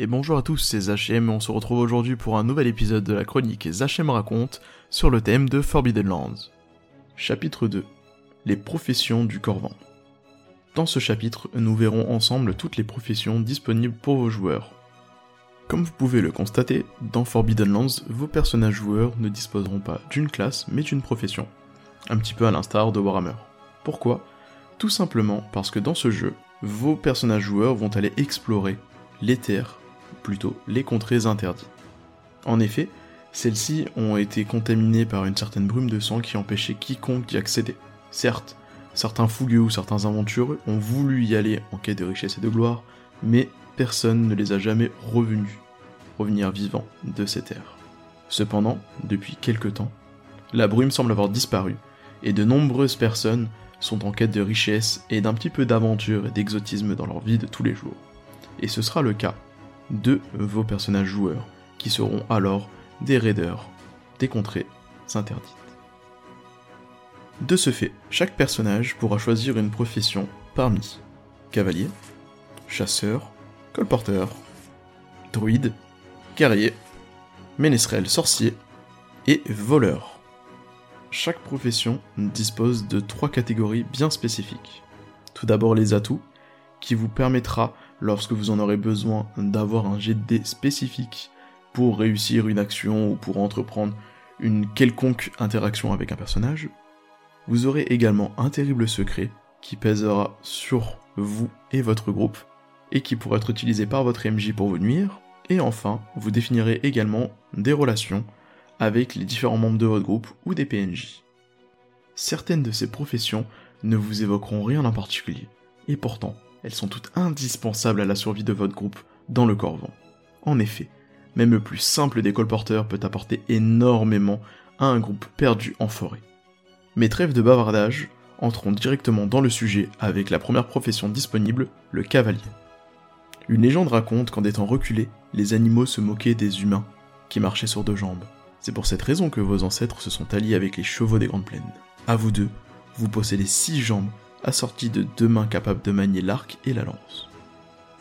Et bonjour à tous, c'est Zachem et on se retrouve aujourd'hui pour un nouvel épisode de la chronique Zachem raconte sur le thème de Forbidden Lands. Chapitre 2 Les professions du Corvan. Dans ce chapitre, nous verrons ensemble toutes les professions disponibles pour vos joueurs. Comme vous pouvez le constater, dans Forbidden Lands, vos personnages joueurs ne disposeront pas d'une classe mais d'une profession. Un petit peu à l'instar de Warhammer. Pourquoi? Tout simplement parce que dans ce jeu, vos personnages joueurs vont aller explorer les terres plutôt les contrées interdites. En effet, celles-ci ont été contaminées par une certaine brume de sang qui empêchait quiconque d'y accéder. Certes, certains fougueux ou certains aventureux ont voulu y aller en quête de richesse et de gloire, mais personne ne les a jamais revenus, revenir vivants de ces terres. Cependant, depuis quelque temps, la brume semble avoir disparu, et de nombreuses personnes sont en quête de richesse et d'un petit peu d'aventure et d'exotisme dans leur vie de tous les jours. Et ce sera le cas de vos personnages joueurs, qui seront alors des raiders, des contrées interdites. De ce fait, chaque personnage pourra choisir une profession parmi cavalier, chasseur, colporteur, druide, guerrier, ménestrel sorcier et voleur. Chaque profession dispose de trois catégories bien spécifiques. Tout d'abord les atouts, qui vous permettra lorsque vous en aurez besoin d'avoir un jet spécifique pour réussir une action ou pour entreprendre une quelconque interaction avec un personnage. Vous aurez également un terrible secret qui pèsera sur vous et votre groupe et qui pourra être utilisé par votre MJ pour vous nuire. Et enfin, vous définirez également des relations avec les différents membres de votre groupe ou des PNJ. Certaines de ces professions ne vous évoqueront rien en particulier, et pourtant, elles sont toutes indispensables à la survie de votre groupe dans le Corvan. En effet, même le plus simple des colporteurs peut apporter énormément à un groupe perdu en forêt. Mais trêve de bavardage, entrons directement dans le sujet avec la première profession disponible, le cavalier. Une légende raconte qu'en des temps reculés, les animaux se moquaient des humains qui marchaient sur deux jambes. C'est pour cette raison que vos ancêtres se sont alliés avec les chevaux des grandes plaines. À vous deux, vous possédez six jambes assorti de deux mains capables de manier l'arc et la lance.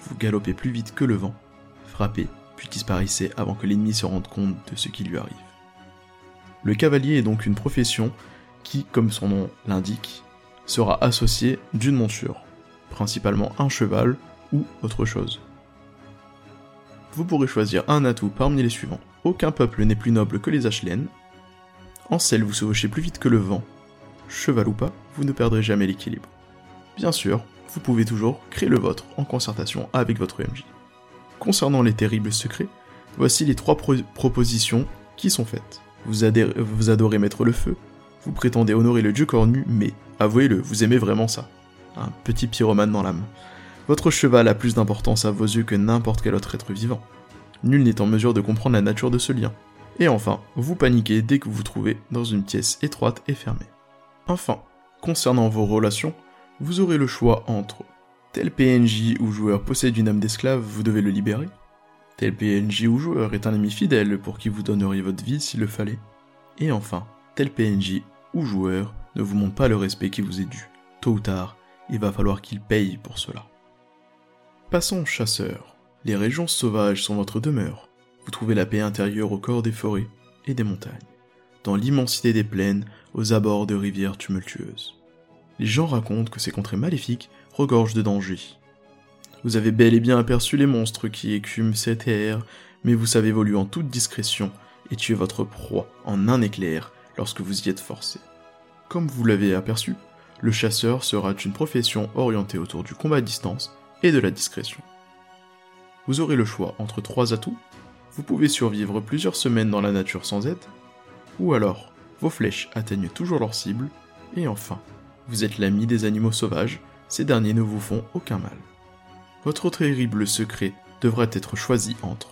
Vous galopez plus vite que le vent, frappez, puis disparaissez avant que l'ennemi se rende compte de ce qui lui arrive. Le cavalier est donc une profession qui, comme son nom l'indique, sera associée d'une monture, principalement un cheval ou autre chose. Vous pourrez choisir un atout parmi les suivants. Aucun peuple n'est plus noble que les Ashlen. En selle, vous chevauchez plus vite que le vent cheval ou pas, vous ne perdrez jamais l'équilibre. Bien sûr, vous pouvez toujours créer le vôtre en concertation avec votre MJ. Concernant les terribles secrets, voici les trois propositions qui sont faites. Vous, vous adorez mettre le feu, vous prétendez honorer le dieu cornu, mais avouez-le, vous aimez vraiment ça. Un petit pyromane dans l'âme. Votre cheval a plus d'importance à vos yeux que n'importe quel autre être vivant. Nul n'est en mesure de comprendre la nature de ce lien. Et enfin, vous paniquez dès que vous vous trouvez dans une pièce étroite et fermée. Enfin, concernant vos relations, vous aurez le choix entre tel PNJ ou joueur possède une âme d'esclave, vous devez le libérer. Tel PNJ ou joueur est un ami fidèle pour qui vous donneriez votre vie s'il le fallait. Et enfin, tel PNJ ou joueur ne vous montre pas le respect qui vous est dû. Tôt ou tard, il va falloir qu'il paye pour cela. Passons chasseur. Les régions sauvages sont votre demeure. Vous trouvez la paix intérieure au corps des forêts et des montagnes. Dans l'immensité des plaines, aux abords de rivières tumultueuses. Les gens racontent que ces contrées maléfiques regorgent de dangers. Vous avez bel et bien aperçu les monstres qui écument ces terres, mais vous savez évoluer en toute discrétion et tuer votre proie en un éclair lorsque vous y êtes forcé. Comme vous l'avez aperçu, le chasseur sera une profession orientée autour du combat à distance et de la discrétion. Vous aurez le choix entre trois atouts. Vous pouvez survivre plusieurs semaines dans la nature sans aide, ou alors vos flèches atteignent toujours leur cible, et enfin, vous êtes l'ami des animaux sauvages, ces derniers ne vous font aucun mal. Votre terrible secret devrait être choisi entre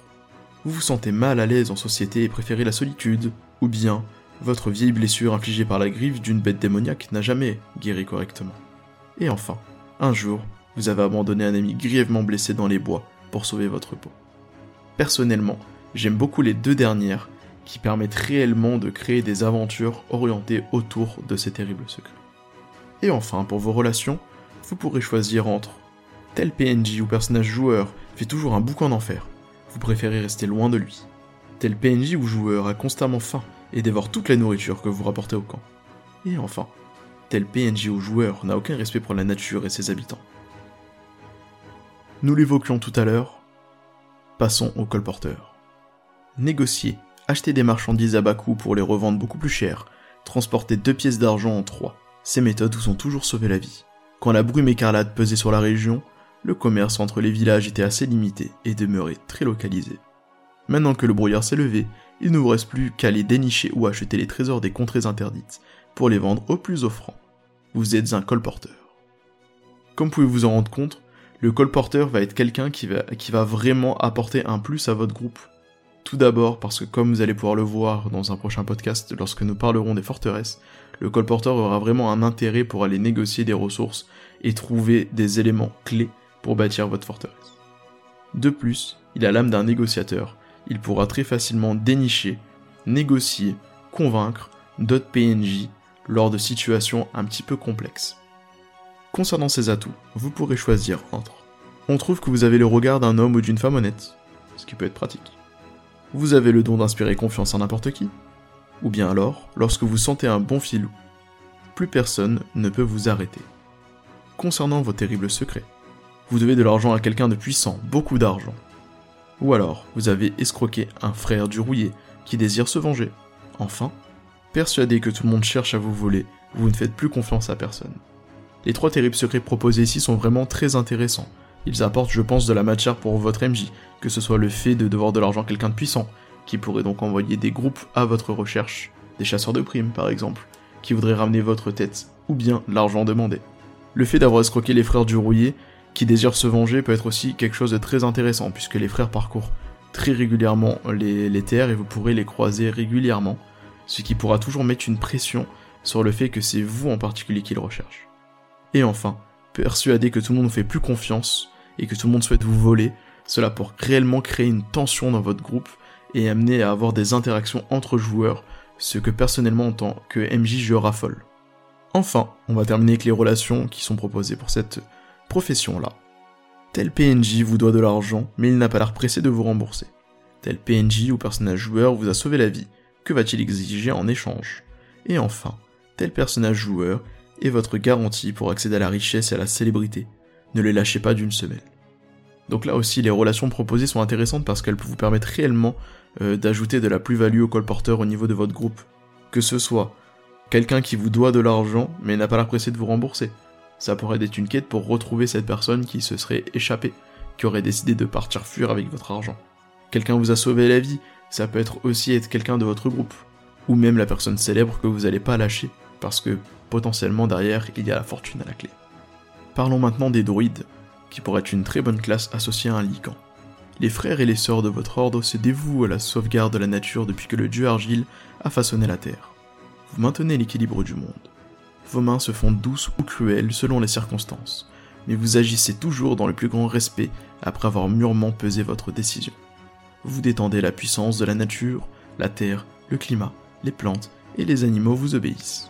vous vous sentez mal à l'aise en société et préférez la solitude, ou bien votre vieille blessure infligée par la griffe d'une bête démoniaque n'a jamais guéri correctement. Et enfin, un jour, vous avez abandonné un ami grièvement blessé dans les bois pour sauver votre peau. Personnellement, j'aime beaucoup les deux dernières qui permettent réellement de créer des aventures orientées autour de ces terribles secrets. Et enfin, pour vos relations, vous pourrez choisir entre tel PNJ ou personnage joueur fait toujours un boucan d'enfer. vous préférez rester loin de lui. Tel PNJ ou joueur a constamment faim et dévore toute la nourriture que vous rapportez au camp. Et enfin, tel PNJ ou joueur n'a aucun respect pour la nature et ses habitants. Nous l'évoquions tout à l'heure, passons au colporteur. Négocier, acheter des marchandises à bas coût pour les revendre beaucoup plus cher, transporter deux pièces d'argent en trois, ces méthodes vous ont toujours sauvé la vie. Quand la brume écarlate pesait sur la région, le commerce entre les villages était assez limité et demeurait très localisé. Maintenant que le brouillard s'est levé, il ne vous reste plus qu'à aller dénicher ou acheter les trésors des contrées interdites pour les vendre au plus offrant. Vous êtes un colporteur. Comme vous pouvez vous en rendre compte, le colporteur va être quelqu'un qui va, qui va vraiment apporter un plus à votre groupe. Tout d'abord parce que comme vous allez pouvoir le voir dans un prochain podcast lorsque nous parlerons des forteresses, le colporteur aura vraiment un intérêt pour aller négocier des ressources et trouver des éléments clés pour bâtir votre forteresse. De plus, il a l'âme d'un négociateur, il pourra très facilement dénicher, négocier, convaincre d'autres PNJ lors de situations un petit peu complexes. Concernant ses atouts, vous pourrez choisir entre on trouve que vous avez le regard d'un homme ou d'une femme honnête, ce qui peut être pratique. Vous avez le don d'inspirer confiance en n'importe qui, ou bien alors, lorsque vous sentez un bon filou, plus personne ne peut vous arrêter. Concernant vos terribles secrets, vous devez de l'argent à quelqu'un de puissant, beaucoup d'argent. Ou alors, vous avez escroqué un frère du rouillé qui désire se venger. Enfin, persuadé que tout le monde cherche à vous voler, vous ne faites plus confiance à personne. Les trois terribles secrets proposés ici sont vraiment très intéressants. Ils apportent, je pense, de la matière pour votre MJ, que ce soit le fait de devoir de l'argent à quelqu'un de puissant, qui pourrait donc envoyer des groupes à votre recherche, des chasseurs de primes par exemple, qui voudraient ramener votre tête, ou bien l'argent demandé. Le fait d'avoir escroqué les frères du rouillé, qui désirent se venger, peut être aussi quelque chose de très intéressant, puisque les frères parcourent très régulièrement les, terres et vous pourrez les croiser régulièrement, ce qui pourra toujours mettre une pression sur le fait que c'est vous en particulier qu'ils recherchent. Et enfin, persuader que tout le monde vous fait plus confiance et que tout le monde souhaite vous voler, cela pour réellement créer une tension dans votre groupe et amener à avoir des interactions entre joueurs, ce que personnellement en tant que MJ je raffole. Enfin, on va terminer avec les relations qui sont proposées pour cette profession-là. Tel PNJ vous doit de l'argent, mais il n'a pas l'air pressé de vous rembourser. Tel PNJ ou personnage joueur vous a sauvé la vie, que va-t-il exiger en échange? Et enfin, tel personnage joueur est votre garantie pour accéder à la richesse et à la célébrité. Ne les lâchez pas d'une semelle. Donc là aussi, les relations proposées sont intéressantes parce qu'elles vous permettre réellement euh, d'ajouter de la plus-value au colporteur au niveau de votre groupe. Que ce soit quelqu'un qui vous doit de l'argent mais n'a pas l'air pressé de vous rembourser. Ça pourrait être une quête pour retrouver cette personne qui se serait échappée, qui aurait décidé de partir fuir avec votre argent. Quelqu'un vous a sauvé la vie, ça peut être aussi être quelqu'un de votre groupe. Ou même la personne célèbre que vous n'allez pas lâcher, parce que potentiellement derrière il y a la fortune à la clé. Parlons maintenant des druides, qui pourrait être une très bonne classe associée à un lycan. Les frères et les sœurs de votre ordre se dévouent à la sauvegarde de la nature depuis que le dieu Argile a façonné la terre. Vous maintenez l'équilibre du monde. Vos mains se font douces ou cruelles selon les circonstances, mais vous agissez toujours dans le plus grand respect après avoir mûrement pesé votre décision. Vous détendez la puissance de la nature, la terre, le climat, les plantes et les animaux vous obéissent.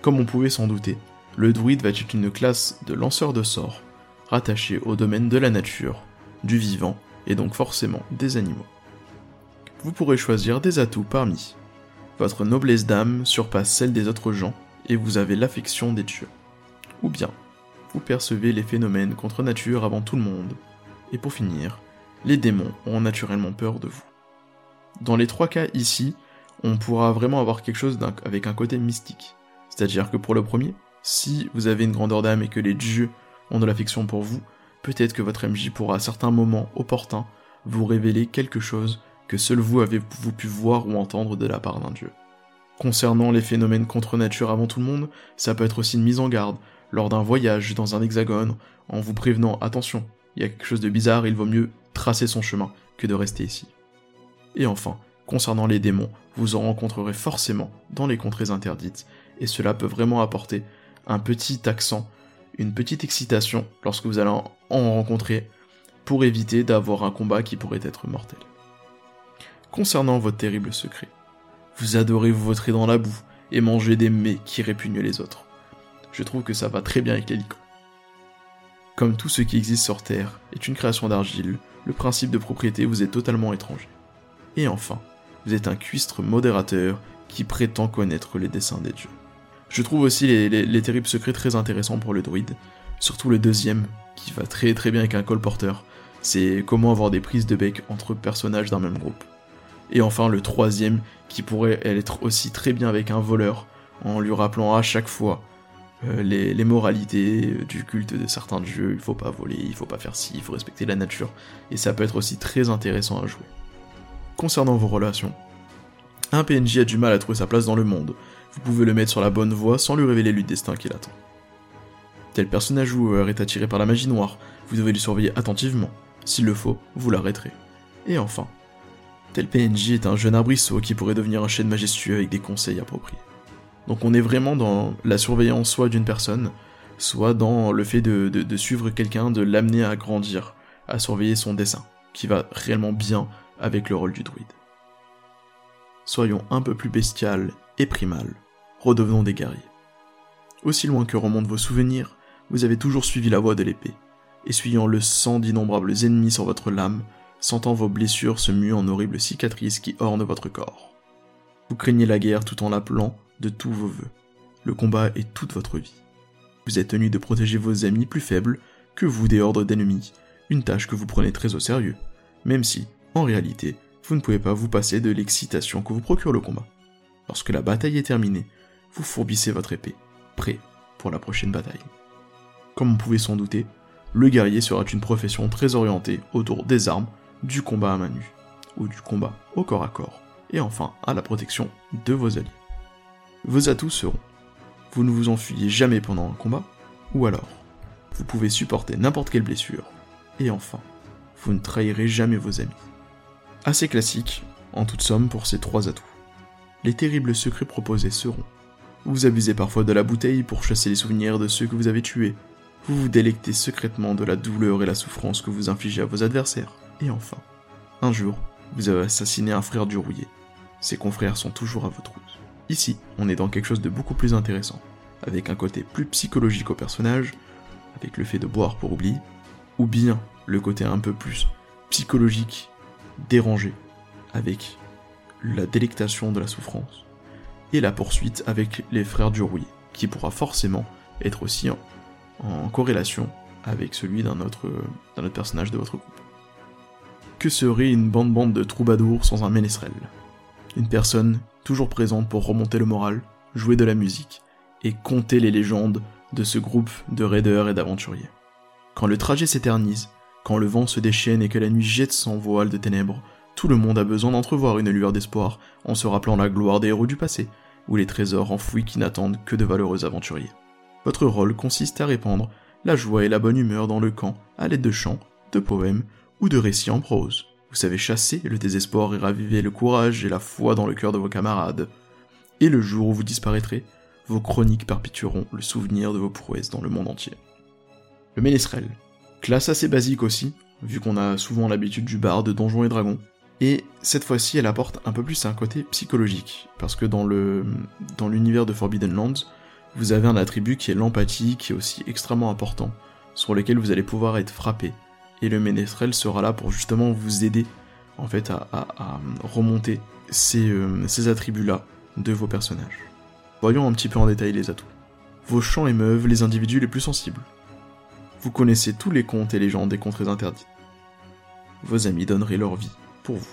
Comme on pouvait s'en douter, le druide va être une classe de lanceur de sorts rattaché au domaine de la nature, du vivant et donc forcément des animaux. Vous pourrez choisir des atouts parmi. Votre noblesse d'âme surpasse celle des autres gens et vous avez l'affection des dieux. Ou bien, vous percevez les phénomènes contre nature avant tout le monde. Et pour finir, les démons ont naturellement peur de vous. Dans les trois cas ici, on pourra vraiment avoir quelque chose avec un côté mystique. C'est-à-dire que pour le premier, si vous avez une grandeur d'âme et que les dieux ont de l'affection pour vous, peut-être que votre MJ pourra à certains moments opportuns vous révéler quelque chose que seul vous avez vous pu voir ou entendre de la part d'un dieu. Concernant les phénomènes contre nature avant tout le monde, ça peut être aussi une mise en garde, lors d'un voyage dans un hexagone, en vous prévenant attention, il y a quelque chose de bizarre, il vaut mieux tracer son chemin que de rester ici. Et enfin, concernant les démons, vous en rencontrerez forcément dans les contrées interdites, et cela peut vraiment apporter un petit accent une petite excitation lorsque vous allez en rencontrer pour éviter d'avoir un combat qui pourrait être mortel. Concernant votre terrible secret, vous adorez vous vautrer dans la boue et manger des mets qui répugnent les autres. Je trouve que ça va très bien avec les. Comme tout ce qui existe sur Terre est une création d'argile, le principe de propriété vous est totalement étranger. Et enfin, vous êtes un cuistre modérateur qui prétend connaître les desseins des dieux. Je trouve aussi les, terribles secrets très intéressants pour le druide, surtout le deuxième, qui va très très bien avec un colporteur, c'est comment avoir des prises de bec entre personnages d'un même groupe. Et enfin le troisième, qui pourrait être aussi très bien avec un voleur, en lui rappelant à chaque fois euh, les, moralités du culte de certains dieux, il faut pas voler, il faut pas faire ci, il faut respecter la nature, et ça peut être aussi très intéressant à jouer. Concernant vos relations, un PNJ a du mal à trouver sa place dans le monde, vous pouvez le mettre sur la bonne voie sans lui révéler le destin qu'il attend. Tel personnage joueur est attiré par la magie noire, vous devez lui surveiller attentivement, s'il le faut, vous l'arrêterez. Et enfin, tel PNJ est un jeune arbrisseau qui pourrait devenir un chêne majestueux avec des conseils appropriés. Donc on est vraiment dans la surveillance soit d'une personne, soit dans le fait de, suivre quelqu'un, de l'amener à grandir, à surveiller son dessin, qui va réellement bien avec le rôle du druide. Soyons un peu plus bestial et primal, redevenons des guerriers. Aussi loin que remontent vos souvenirs, vous avez toujours suivi la voie de l'épée, essuyant le sang d'innombrables ennemis sur votre lame, sentant vos blessures se muer en horribles cicatrices qui ornent votre corps. Vous craignez la guerre tout en l'appelant de tous vos voeux. Le combat est toute votre vie. Vous êtes tenu de protéger vos amis plus faibles que vous des ordres d'ennemis, une tâche que vous prenez très au sérieux, même si, en réalité, vous ne pouvez pas vous passer de l'excitation que vous procure le combat. Lorsque la bataille est terminée, vous fourbissez votre épée, prêt pour la prochaine bataille. Comme on pouvait s'en douter, le guerrier sera une profession très orientée autour des armes, du combat à main nue, ou du combat au corps à corps, et enfin à la protection de vos alliés. Vos atouts seront vous ne vous enfuyez jamais pendant un combat, ou alors vous pouvez supporter n'importe quelle blessure, et enfin, vous ne trahirez jamais vos amis. Assez classique, en toute somme, pour ces trois atouts. Les terribles secrets proposés seront vous abusez parfois de la bouteille pour chasser les souvenirs de ceux que vous avez tués, vous vous délectez secrètement de la douleur et la souffrance que vous infligez à vos adversaires, et enfin, un jour, vous avez assassiné un frère du rouillé. Ses confrères sont toujours à votre route. Ici, on est dans quelque chose de beaucoup plus intéressant, avec un côté plus psychologique au personnage, avec le fait de boire pour oublier, ou bien le côté un peu plus psychologique, dérangé, avec la délectation de la souffrance, et la poursuite avec les frères du qui pourra forcément être aussi en, corrélation avec celui d'un autre, autre personnage de votre groupe. Que serait une bande-bande de troubadours sans un ménestrel? Une personne toujours présente pour remonter le moral, jouer de la musique et conter les légendes de ce groupe de raiders et d'aventuriers. Quand le trajet s'éternise, quand le vent se déchaîne et que la nuit jette son voile de ténèbres, tout le monde a besoin d'entrevoir une lueur d'espoir en se rappelant la gloire des héros du passé, ou les trésors enfouis qui n'attendent que de valeureux aventuriers. Votre rôle consiste à répandre la joie et la bonne humeur dans le camp à l'aide de chants, de poèmes ou de récits en prose. Vous savez chasser le désespoir et raviver le courage et la foi dans le cœur de vos camarades. Et le jour où vous disparaîtrez, vos chroniques perpétueront le souvenir de vos prouesses dans le monde entier. Le ménestrel. Classe assez basique aussi, vu qu'on a souvent l'habitude du bar de Donjons et Dragons. Et cette fois-ci, elle apporte un peu plus un côté psychologique, parce que dans l'univers de Forbidden Lands, vous avez un attribut qui est l'empathie, qui est aussi extrêmement important, sur lequel vous allez pouvoir être frappé et le ménestrel sera là pour justement vous aider en fait à, remonter euh, ces, attributs-là de vos personnages. Voyons un petit peu en détail les atouts. Vos champs émeuvent les individus les plus sensibles. Vous connaissez tous les contes et légendes des contrées interdites. Vos amis donneraient leur vie vous.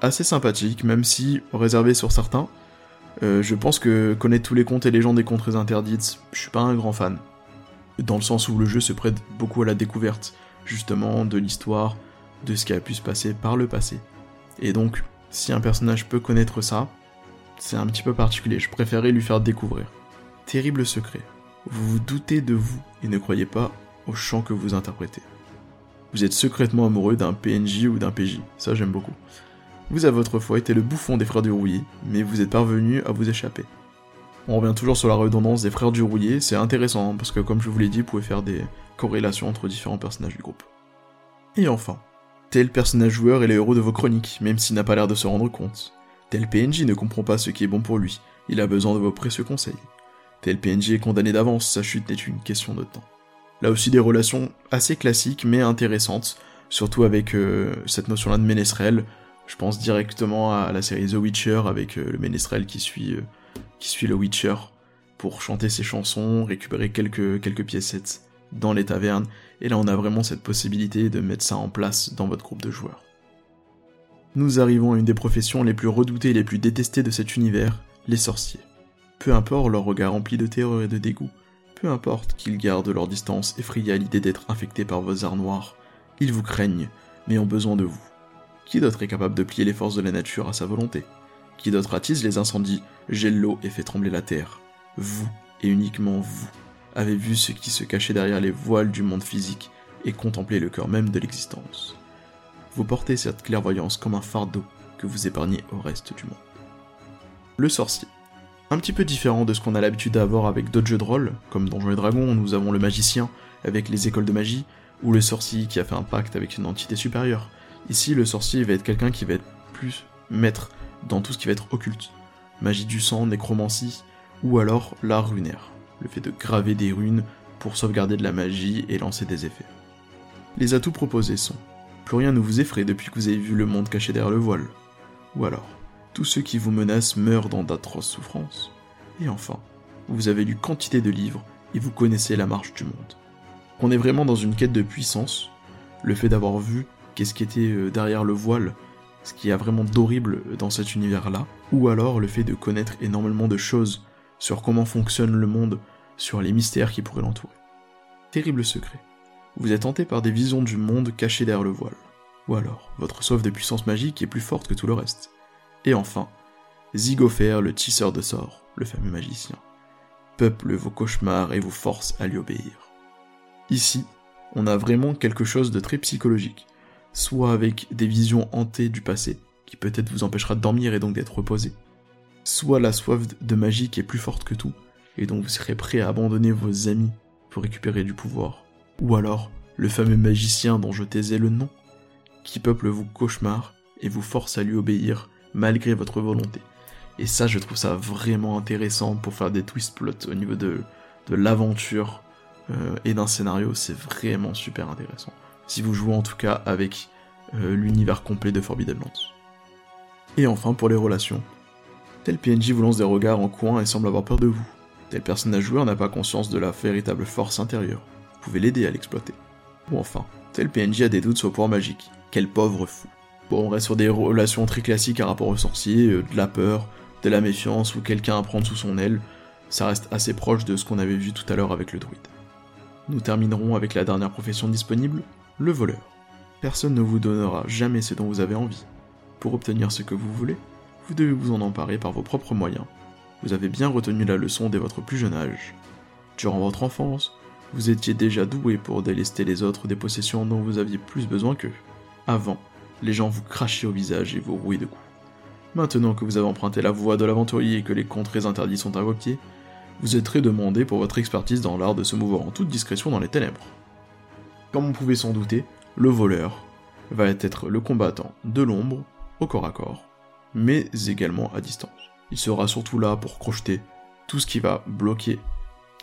Assez sympathique, même si réservé sur certains. Euh, je pense que connaître tous les contes et légendes des contrées interdites, je suis pas un grand fan dans le sens où le jeu se prête beaucoup à la découverte, justement, de l'histoire, de ce qui a pu se passer par le passé. Et donc, si un personnage peut connaître ça, c'est un petit peu particulier, je préférais lui faire découvrir. Terrible secret. Vous vous doutez de vous et ne croyez pas au chant que vous interprétez. Vous êtes secrètement amoureux d'un PNJ ou d'un PJ, ça j'aime beaucoup. Vous avez autrefois été le bouffon des frères du rouillé, mais vous êtes parvenu à vous échapper. On revient toujours sur la redondance des frères du rouillé, c'est intéressant, parce que comme je vous l'ai dit, vous pouvez faire des corrélations entre différents personnages du groupe. Et enfin, tel personnage joueur est le héros de vos chroniques, même s'il n'a pas l'air de se rendre compte. Tel PNJ ne comprend pas ce qui est bon pour lui, il a besoin de vos précieux conseils. Tel PNJ est condamné d'avance, sa chute n'est une question de temps. Là aussi des relations assez classiques mais intéressantes, surtout avec euh, cette notion-là de ménestrel. Je pense directement à la série The Witcher avec euh, le ménestrel qui suit, euh, qui suit le Witcher pour chanter ses chansons, récupérer quelques, quelques piécettes dans les tavernes, et là on a vraiment cette possibilité de mettre ça en place dans votre groupe de joueurs. Nous arrivons à une des professions les plus redoutées et les plus détestées de cet univers, les sorciers. Peu importe leur regard rempli de terreur et de dégoût, peu importe qu'ils gardent leur distance effrayés à l'idée d'être infectés par vos arts noirs, ils vous craignent, mais ont besoin de vous. Qui d'autre est capable de plier les forces de la nature à sa volonté? Qui d'autre attise les incendies, gèle l'eau et fait trembler la terre? Vous, et uniquement vous, avez vu ce qui se cachait derrière les voiles du monde physique et contemplé le cœur même de l'existence. Vous portez cette clairvoyance comme un fardeau que vous épargnez au reste du monde. Le sorcier. Un petit peu différent de ce qu'on a l'habitude d'avoir avec d'autres jeux de rôle, comme Donjons et Dragons, nous avons le magicien avec les écoles de magie, ou le sorcier qui a fait un pacte avec une entité supérieure. Ici, le sorcier va être quelqu'un qui va être plus maître dans tout ce qui va être occulte. Magie du sang, nécromancie, ou alors l'art runaire le fait de graver des runes pour sauvegarder de la magie et lancer des effets. Les atouts proposés sont plus rien ne vous effraie depuis que vous avez vu le monde caché derrière le voile. Ou alors, tous ceux qui vous menacent meurent dans d'atroces souffrances. Et enfin, vous avez lu quantité de livres et vous connaissez la marche du monde. On est vraiment dans une quête de puissance, le fait d'avoir vu qu'est-ce qui était euh, derrière le voile, ce qui y a vraiment d'horrible dans cet univers-là, ou alors le fait de connaître énormément de choses sur comment fonctionne le monde, sur les mystères qui pourraient l'entourer. Terrible secret. Vous êtes hanté par des visions du monde cachées derrière le voile. Ou alors, votre soif de puissance magique est plus forte que tout le reste. Et enfin, Zygopher, le tisseur de sorts, le fameux magicien, peuple vos cauchemars et vous force à lui obéir. Ici, on a vraiment quelque chose de très psychologique, soit avec des visions hantées du passé, qui peut-être vous empêchera de dormir et donc d'être reposé, soit la soif de magie qui est plus forte que tout, et donc vous serez prêt à abandonner vos amis pour récupérer du pouvoir, ou alors le fameux magicien dont je taisais le nom, qui peuple vos cauchemars et vous force à lui obéir malgré votre volonté. Et ça, je trouve ça vraiment intéressant pour faire des twist plots au niveau de, l'aventure euh, et d'un scénario, c'est vraiment super intéressant. Si vous jouez en tout cas avec euh, l'univers complet de Forbidden Lands. Et enfin, pour les relations, Tel PNJ vous lance des regards en coin et semble avoir peur de vous. Tel personnage joueur n'a pas conscience de la véritable force intérieure. Vous pouvez l'aider à l'exploiter. Ou enfin, tel PNJ a des doutes sur le pouvoir magique. Quel pauvre fou. Bon, on reste sur des relations très classiques à rapport aux sorciers, euh, de la peur, de la méfiance ou quelqu'un à prendre sous son aile. Ça reste assez proche de ce qu'on avait vu tout à l'heure avec le druide. Nous terminerons avec la dernière profession disponible, le voleur. Personne ne vous donnera jamais ce dont vous avez envie. Pour obtenir ce que vous voulez, vous devez vous en emparer par vos propres moyens. Vous avez bien retenu la leçon dès votre plus jeune âge. Durant votre enfance, vous étiez déjà doué pour délester les autres des possessions dont vous aviez plus besoin qu'eux. Avant, les gens vous crachaient au visage et vous rouaient de coups. Maintenant que vous avez emprunté la voie de l'aventurier et que les contrées interdits sont à vos pieds, vous êtes très demandé pour votre expertise dans l'art de se mouvoir en toute discrétion dans les ténèbres. Comme on pouvait s'en douter, le voleur va être le combattant de l'ombre au corps à corps, mais également à distance. Il sera surtout là pour crocheter tout ce qui va bloquer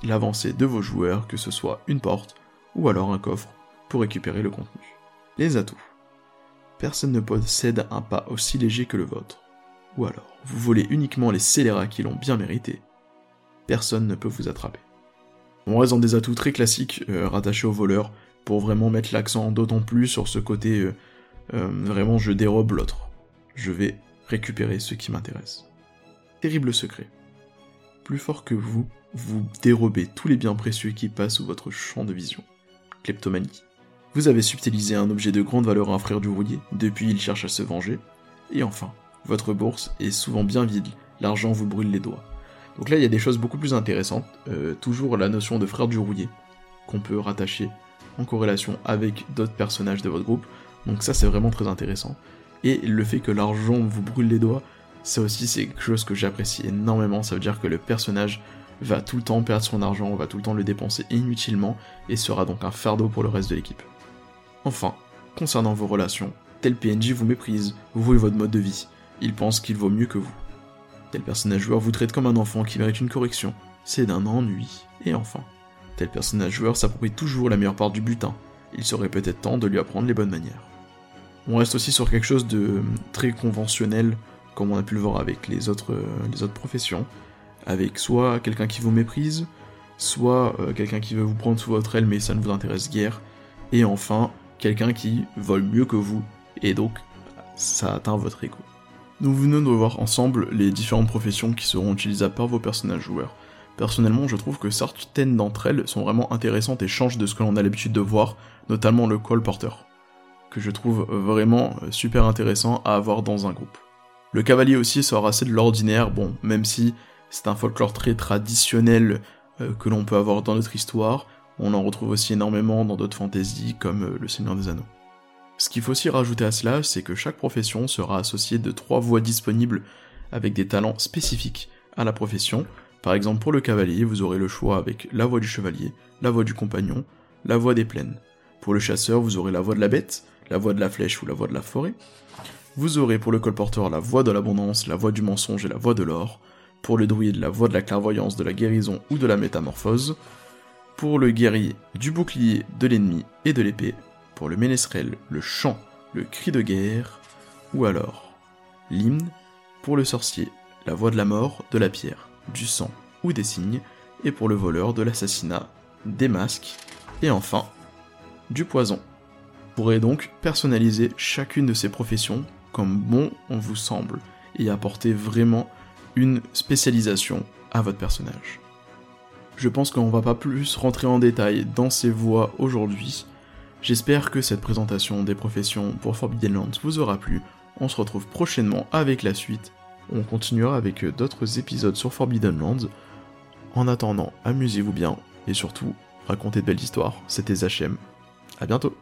l'avancée de vos joueurs, que ce soit une porte ou alors un coffre pour récupérer le contenu. Les atouts. Personne ne possède un pas aussi léger que le vôtre. Ou alors, vous volez uniquement les scélérats qui l'ont bien mérité. Personne ne peut vous attraper. On reste dans des atouts très classiques euh, rattachés aux voleurs pour vraiment mettre l'accent d'autant plus sur ce côté euh, euh, vraiment je dérobe l'autre. Je vais récupérer ce qui m'intéresse. Terrible secret. Plus fort que vous, vous dérobez tous les biens précieux qui passent sous votre champ de vision. Kleptomanie. Vous avez subtilisé un objet de grande valeur à un frère du rouillé, depuis il cherche à se venger. Et enfin, votre bourse est souvent bien vide, l'argent vous brûle les doigts. Donc là, il y a des choses beaucoup plus intéressantes. Euh, toujours la notion de frère du rouillé, qu'on peut rattacher en corrélation avec d'autres personnages de votre groupe. Donc ça, c'est vraiment très intéressant. Et le fait que l'argent vous brûle les doigts, ça aussi c'est quelque chose que j'apprécie énormément, ça veut dire que le personnage va tout le temps perdre son argent, va tout le temps le dépenser inutilement, et sera donc un fardeau pour le reste de l'équipe. Enfin, concernant vos relations, tel PNJ vous méprise, vous et votre mode de vie, il pense qu'il vaut mieux que vous. Tel personnage joueur vous traite comme un enfant qui mérite une correction, c'est d'un ennui. Et enfin, Tel personnage joueur s'approprie toujours la meilleure part du butin. Il serait peut-être temps de lui apprendre les bonnes manières. On reste aussi sur quelque chose de très conventionnel, comme on a pu le voir avec les autres, euh, professions, avec soit quelqu'un qui vous méprise, soit euh, quelqu'un qui veut vous prendre sous votre aile mais ça ne vous intéresse guère, et enfin quelqu'un qui vole mieux que vous, et donc ça atteint votre ego. Nous venons de voir ensemble les différentes professions qui seront utilisables par vos personnages joueurs. Personnellement, je trouve que certaines d'entre elles sont vraiment intéressantes et changent de ce que l'on a l'habitude de voir, notamment le colporteur, que je trouve vraiment super intéressant à avoir dans un groupe. Le cavalier aussi sort assez de l'ordinaire, bon, même si c'est un folklore très traditionnel euh, que l'on peut avoir dans notre histoire, on en retrouve aussi énormément dans d'autres fantaisies comme euh, Le Seigneur des Anneaux. Ce qu'il faut aussi rajouter à cela, c'est que chaque profession sera associée de trois voies disponibles avec des talents spécifiques à la profession. Par exemple, pour le cavalier, vous aurez le choix avec la voix du chevalier, la voix du compagnon, la voix des plaines. Pour le chasseur, vous aurez la voix de la bête, la voix de la flèche ou la voix de la forêt. Vous aurez pour le colporteur la voix de l'abondance, la voix du mensonge et la voix de l'or. Pour le druide, la voix de la clairvoyance, de la guérison ou de la métamorphose. Pour le guerrier, du bouclier, de l'ennemi et de l'épée pour le ménestrel, le chant, le cri de guerre, ou alors l'hymne, pour le sorcier, la voix de la mort, de la pierre, du sang ou des signes, et pour le voleur, de l'assassinat, des masques, et enfin, du poison. Vous pourrez donc personnaliser chacune de ces professions comme bon on vous semble, et apporter vraiment une spécialisation à votre personnage. Je pense qu'on va pas plus rentrer en détail dans ces voies aujourd'hui, J'espère que cette présentation des professions pour Forbidden Lands vous aura plu. On se retrouve prochainement avec la suite. On continuera avec d'autres épisodes sur Forbidden Lands. En attendant, amusez-vous bien et surtout, racontez de belles histoires. C'était Zachem. A bientôt